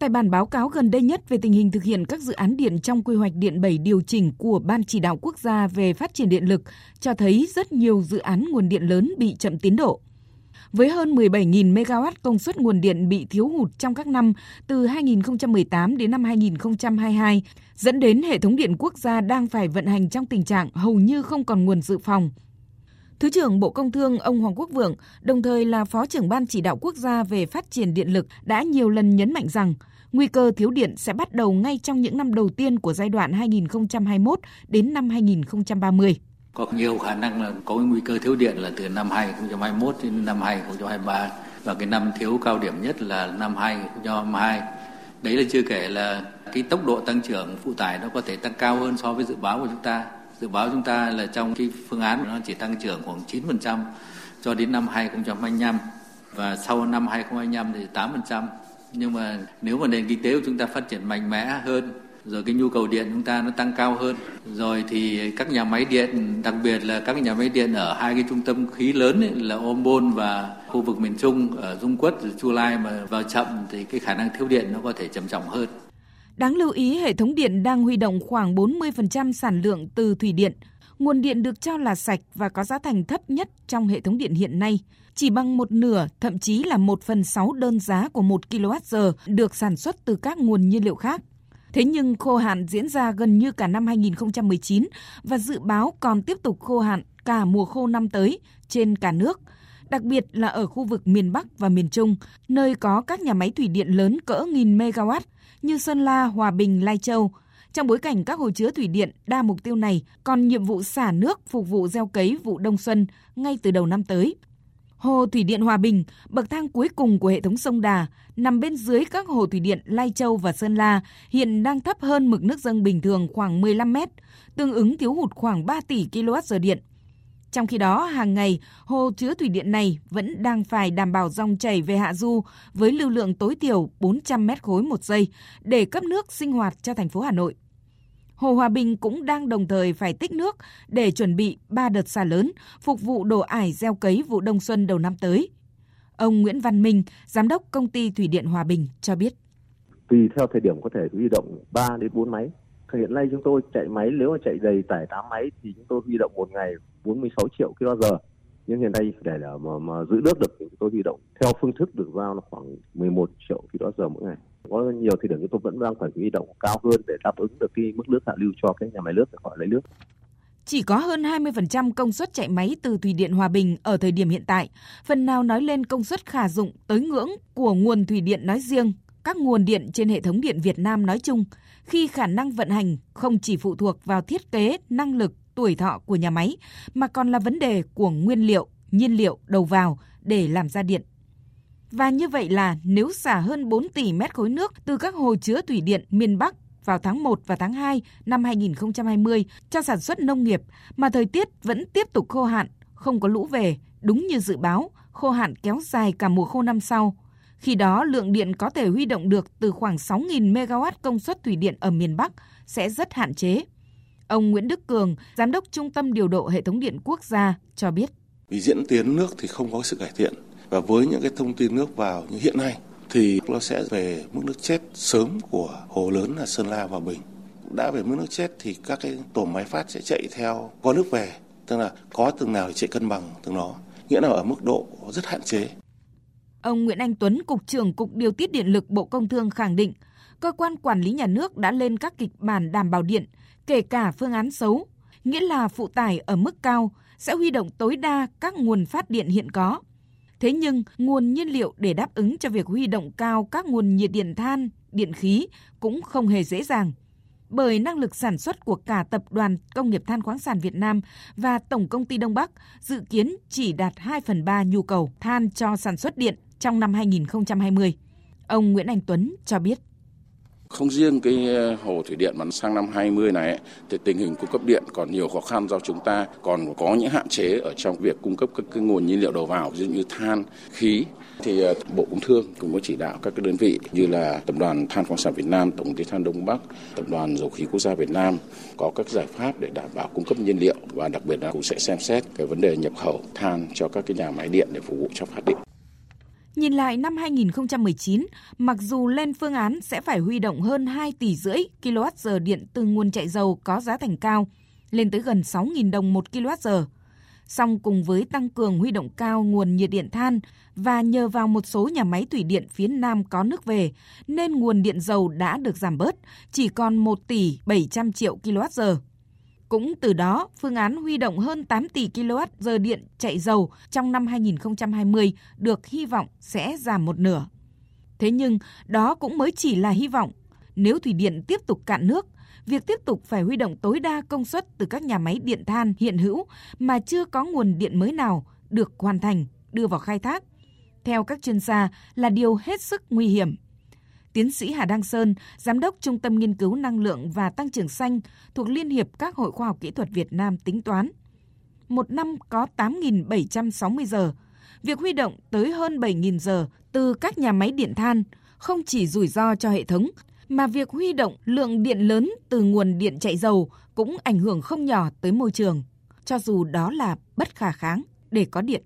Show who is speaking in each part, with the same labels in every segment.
Speaker 1: Tại bản báo cáo gần đây nhất về tình hình thực hiện các dự án điện trong quy hoạch điện 7 điều chỉnh của Ban chỉ đạo quốc gia về phát triển điện lực cho thấy rất nhiều dự án nguồn điện lớn bị chậm tiến độ. Với hơn 17.000 MW công suất nguồn điện bị thiếu hụt trong các năm từ 2018 đến năm 2022, dẫn đến hệ thống điện quốc gia đang phải vận hành trong tình trạng hầu như không còn nguồn dự phòng. Thứ trưởng Bộ Công Thương ông Hoàng Quốc Vượng, đồng thời là Phó trưởng Ban chỉ đạo quốc gia về phát triển điện lực đã nhiều lần nhấn mạnh rằng nguy cơ thiếu điện sẽ bắt đầu ngay trong những năm đầu tiên của giai đoạn 2021 đến năm 2030.
Speaker 2: Có nhiều khả năng là có nguy cơ thiếu điện là từ năm 2021 đến năm 2023 và cái năm thiếu cao điểm nhất là năm 2022. Đấy là chưa kể là cái tốc độ tăng trưởng phụ tải nó có thể tăng cao hơn so với dự báo của chúng ta. Dự báo chúng ta là trong cái phương án nó chỉ tăng trưởng khoảng 9% cho đến năm 2025 và sau năm 2025 thì 8%. Nhưng mà nếu mà nền kinh tế của chúng ta phát triển mạnh mẽ hơn rồi cái nhu cầu điện chúng ta nó tăng cao hơn rồi thì các nhà máy điện đặc biệt là các nhà máy điện ở hai cái trung tâm khí lớn ấy, là Ôm Bôn và khu vực miền Trung ở Dung Quất Chu Lai mà vào chậm thì cái khả năng thiếu điện nó có thể trầm trọng hơn.
Speaker 1: Đáng lưu ý hệ thống điện đang huy động khoảng 40% sản lượng từ thủy điện. Nguồn điện được cho là sạch và có giá thành thấp nhất trong hệ thống điện hiện nay, chỉ bằng một nửa, thậm chí là một phần sáu đơn giá của 1 kWh được sản xuất từ các nguồn nhiên liệu khác. Thế nhưng khô hạn diễn ra gần như cả năm 2019 và dự báo còn tiếp tục khô hạn cả mùa khô năm tới trên cả nước, đặc biệt là ở khu vực miền Bắc và miền Trung, nơi có các nhà máy thủy điện lớn cỡ nghìn megawatt như Sơn La, Hòa Bình, Lai Châu. Trong bối cảnh các hồ chứa thủy điện đa mục tiêu này còn nhiệm vụ xả nước phục vụ gieo cấy vụ đông xuân ngay từ đầu năm tới. Hồ Thủy điện Hòa Bình, bậc thang cuối cùng của hệ thống sông Đà, nằm bên dưới các hồ thủy điện Lai Châu và Sơn La, hiện đang thấp hơn mực nước dâng bình thường khoảng 15 mét, tương ứng thiếu hụt khoảng 3 tỷ kWh điện. Trong khi đó, hàng ngày, hồ chứa thủy điện này vẫn đang phải đảm bảo dòng chảy về hạ du với lưu lượng tối thiểu 400 mét khối một giây để cấp nước sinh hoạt cho thành phố Hà Nội. Hồ Hòa Bình cũng đang đồng thời phải tích nước để chuẩn bị 3 đợt xả lớn, phục vụ đổ ải gieo cấy vụ đông xuân đầu năm tới. Ông Nguyễn Văn Minh, giám đốc công ty Thủy điện Hòa Bình cho biết.
Speaker 3: Tùy theo thời điểm có thể huy động 3 đến 4 máy. Hiện nay chúng tôi chạy máy nếu mà chạy đầy tải 8 máy thì chúng tôi huy động một ngày 46 triệu kWh. Nhưng hiện nay để mà, mà giữ nước được thì tôi huy động theo phương thức được giao là khoảng 11 triệu kWh mỗi ngày có nhiều thì điểm chúng tôi vẫn đang phải huy động cao hơn để đáp ứng được cái mức nước hạ lưu cho cái nhà máy nước để họ lấy nước.
Speaker 1: Chỉ có hơn 20% công suất chạy máy từ Thủy điện Hòa Bình ở thời điểm hiện tại, phần nào nói lên công suất khả dụng tới ngưỡng của nguồn thủy điện nói riêng, các nguồn điện trên hệ thống điện Việt Nam nói chung, khi khả năng vận hành không chỉ phụ thuộc vào thiết kế, năng lực, tuổi thọ của nhà máy, mà còn là vấn đề của nguyên liệu, nhiên liệu đầu vào để làm ra điện. Và như vậy là nếu xả hơn 4 tỷ mét khối nước từ các hồ chứa thủy điện miền Bắc vào tháng 1 và tháng 2 năm 2020 cho sản xuất nông nghiệp mà thời tiết vẫn tiếp tục khô hạn, không có lũ về, đúng như dự báo, khô hạn kéo dài cả mùa khô năm sau. Khi đó, lượng điện có thể huy động được từ khoảng 6.000 MW công suất thủy điện ở miền Bắc sẽ rất hạn chế. Ông Nguyễn Đức Cường, Giám đốc Trung tâm Điều độ Hệ thống Điện Quốc gia cho biết.
Speaker 4: Vì diễn tiến nước thì không có sự cải thiện và với những cái thông tin nước vào như hiện nay thì nó sẽ về mức nước chết sớm của hồ lớn là Sơn La và Bình. Đã về mức nước chết thì các cái tổ máy phát sẽ chạy theo có nước về, tức là có từng nào thì chạy cân bằng từng đó, nghĩa là ở mức độ rất hạn chế.
Speaker 1: Ông Nguyễn Anh Tuấn, Cục trưởng Cục Điều tiết Điện lực Bộ Công Thương khẳng định, cơ quan quản lý nhà nước đã lên các kịch bản đảm bảo điện, kể cả phương án xấu, nghĩa là phụ tải ở mức cao sẽ huy động tối đa các nguồn phát điện hiện có Thế nhưng, nguồn nhiên liệu để đáp ứng cho việc huy động cao các nguồn nhiệt điện than, điện khí cũng không hề dễ dàng. Bởi năng lực sản xuất của cả Tập đoàn Công nghiệp Than khoáng sản Việt Nam và Tổng công ty Đông Bắc dự kiến chỉ đạt 2 phần 3 nhu cầu than cho sản xuất điện trong năm 2020. Ông Nguyễn Anh Tuấn cho biết.
Speaker 5: Không riêng cái ờ, hồ thủy điện mà sang năm 20 này thì tình hình cung cấp điện còn nhiều khó khăn do chúng ta còn có những hạn chế ở trong việc cung cấp các cái nguồn nhiên liệu đầu vào ví dụ như than, khí thì ờ, Bộ Công Thương cũng có chỉ đạo các cái đơn vị như là Tập đoàn Than khoáng sản Việt Nam, Tổng công ty Than Đông Bắc, Tập đoàn Dầu khí Quốc gia Việt Nam có các giải pháp để đảm bảo cung cấp nhiên liệu và đặc biệt là cũng sẽ xem xét cái vấn đề nhập khẩu than cho các cái nhà máy điện để phục vụ cho phát điện.
Speaker 1: Nhìn lại năm 2019, mặc dù lên phương án sẽ phải huy động hơn 2 tỷ rưỡi kWh điện từ nguồn chạy dầu có giá thành cao, lên tới gần 6.000 đồng một kWh. Song cùng với tăng cường huy động cao nguồn nhiệt điện than và nhờ vào một số nhà máy thủy điện phía Nam có nước về, nên nguồn điện dầu đã được giảm bớt, chỉ còn 1 tỷ 700 triệu kWh. Cũng từ đó, phương án huy động hơn 8 tỷ kWh điện chạy dầu trong năm 2020 được hy vọng sẽ giảm một nửa. Thế nhưng, đó cũng mới chỉ là hy vọng. Nếu thủy điện tiếp tục cạn nước, việc tiếp tục phải huy động tối đa công suất từ các nhà máy điện than hiện hữu mà chưa có nguồn điện mới nào được hoàn thành, đưa vào khai thác, theo các chuyên gia là điều hết sức nguy hiểm. Tiến sĩ Hà Đăng Sơn, Giám đốc Trung tâm Nghiên cứu Năng lượng và Tăng trưởng Xanh thuộc Liên hiệp các Hội Khoa học Kỹ thuật Việt Nam tính toán. Một năm có 8.760 giờ, việc huy động tới hơn 7.000 giờ từ các nhà máy điện than không chỉ rủi ro cho hệ thống, mà việc huy động lượng điện lớn từ nguồn điện chạy dầu cũng ảnh hưởng không nhỏ tới môi trường, cho dù đó là bất khả kháng để có điện.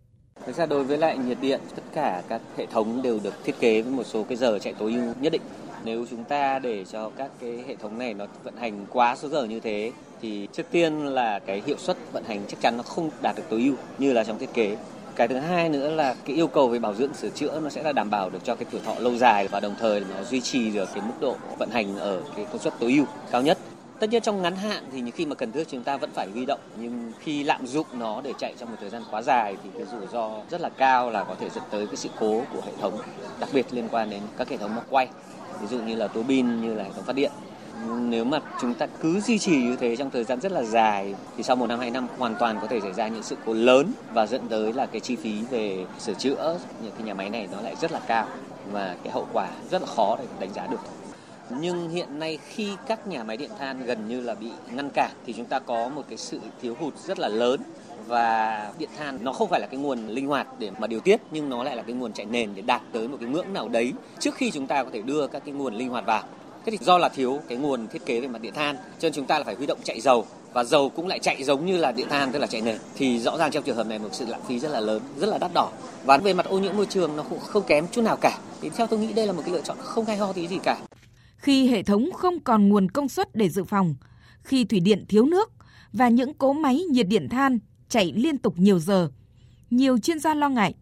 Speaker 6: Thực ra đối với lại nhiệt điện, tất cả các hệ thống đều được thiết kế với một số cái giờ chạy tối ưu nhất định. Nếu chúng ta để cho các cái hệ thống này nó vận hành quá số giờ như thế thì trước tiên là cái hiệu suất vận hành chắc chắn nó không đạt được tối ưu như là trong thiết kế. Cái thứ hai nữa là cái yêu cầu về bảo dưỡng sửa chữa nó sẽ là đảm bảo được cho cái tuổi thọ lâu dài và đồng thời nó duy trì được cái mức độ vận hành ở cái công suất tối ưu cao nhất. Tất nhiên trong ngắn hạn thì khi mà cần thiết chúng ta vẫn phải huy động nhưng khi lạm dụng nó để chạy trong một thời gian quá dài thì cái rủi ro rất là cao là có thể dẫn tới cái sự cố của hệ thống, đặc biệt liên quan đến các hệ thống móc quay, ví dụ như là tua bin như là hệ thống phát điện. Nếu mà chúng ta cứ duy trì như thế trong thời gian rất là dài thì sau một năm hai năm hoàn toàn có thể xảy ra những sự cố lớn và dẫn tới là cái chi phí về sửa chữa những cái nhà máy này nó lại rất là cao và cái hậu quả rất là khó để đánh giá được nhưng hiện nay khi các nhà máy điện than gần như là bị ngăn cản, thì chúng ta có một cái sự thiếu hụt rất là lớn. Và điện than nó không phải là cái nguồn linh hoạt để mà điều tiết, nhưng nó lại là cái nguồn chạy nền để đạt tới một cái ngưỡng nào đấy trước khi chúng ta có thể đưa các cái nguồn linh hoạt vào. Thế thì do là thiếu cái nguồn thiết kế về mặt điện than, cho nên chúng ta là phải huy động chạy dầu. Và dầu cũng lại chạy giống như là điện than, tức là chạy nền. Thì rõ ràng trong trường hợp này một sự lãng phí rất là lớn, rất là đắt đỏ. Và về mặt ô nhiễm môi trường nó cũng không kém chút nào cả. Thì theo tôi nghĩ đây là một cái lựa chọn không hay ho tí gì cả
Speaker 1: khi hệ thống không còn nguồn công suất để dự phòng, khi thủy điện thiếu nước và những cố máy nhiệt điện than chạy liên tục nhiều giờ. Nhiều chuyên gia lo ngại,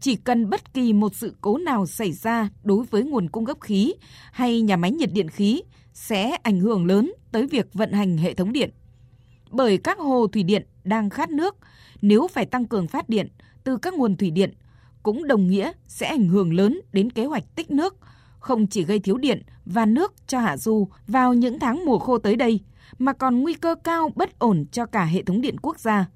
Speaker 1: chỉ cần bất kỳ một sự cố nào xảy ra đối với nguồn cung cấp khí hay nhà máy nhiệt điện khí sẽ ảnh hưởng lớn tới việc vận hành hệ thống điện. Bởi các hồ thủy điện đang khát nước, nếu phải tăng cường phát điện từ các nguồn thủy điện cũng đồng nghĩa sẽ ảnh hưởng lớn đến kế hoạch tích nước không chỉ gây thiếu điện và nước cho hạ du vào những tháng mùa khô tới đây, mà còn nguy cơ cao bất ổn cho cả hệ thống điện quốc gia.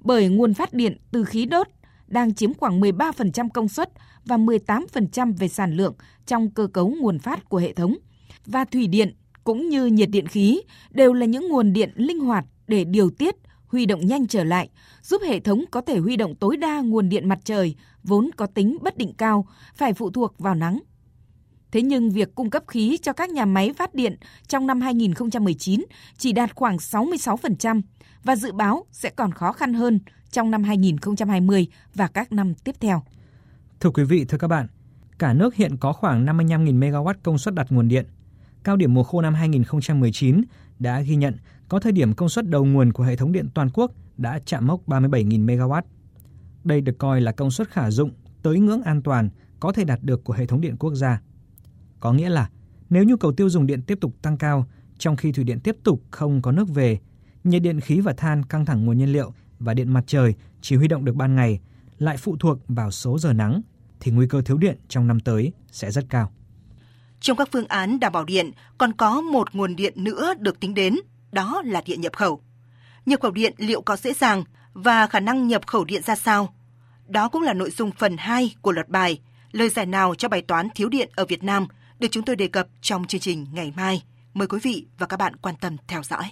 Speaker 1: Bởi nguồn phát điện từ khí đốt đang chiếm khoảng 13% công suất và 18% về sản lượng trong cơ cấu nguồn phát của hệ thống. Và thủy điện cũng như nhiệt điện khí đều là những nguồn điện linh hoạt để điều tiết, huy động nhanh trở lại, giúp hệ thống có thể huy động tối đa nguồn điện mặt trời vốn có tính bất định cao, phải phụ thuộc vào nắng. Thế nhưng việc cung cấp khí cho các nhà máy phát điện trong năm 2019 chỉ đạt khoảng 66% và dự báo sẽ còn khó khăn hơn trong năm 2020 và các năm tiếp theo.
Speaker 7: Thưa quý vị, thưa các bạn, cả nước hiện có khoảng 55.000 MW công suất đặt nguồn điện. Cao điểm mùa khô năm 2019 đã ghi nhận có thời điểm công suất đầu nguồn của hệ thống điện toàn quốc đã chạm mốc 37.000 MW. Đây được coi là công suất khả dụng tới ngưỡng an toàn có thể đạt được của hệ thống điện quốc gia. Có nghĩa là nếu nhu cầu tiêu dùng điện tiếp tục tăng cao, trong khi thủy điện tiếp tục không có nước về, nhiệt điện khí và than căng thẳng nguồn nhiên liệu và điện mặt trời chỉ huy động được ban ngày, lại phụ thuộc vào số giờ nắng, thì nguy cơ thiếu điện trong năm tới sẽ rất cao.
Speaker 8: Trong các phương án đảm bảo điện còn có một nguồn điện nữa được tính đến, đó là điện nhập khẩu. Nhập khẩu điện liệu có dễ dàng và khả năng nhập khẩu điện ra sao? Đó cũng là nội dung phần 2 của luật bài, lời giải nào cho bài toán thiếu điện ở Việt Nam được chúng tôi đề cập trong chương trình ngày mai. Mời quý vị và các bạn quan tâm theo dõi.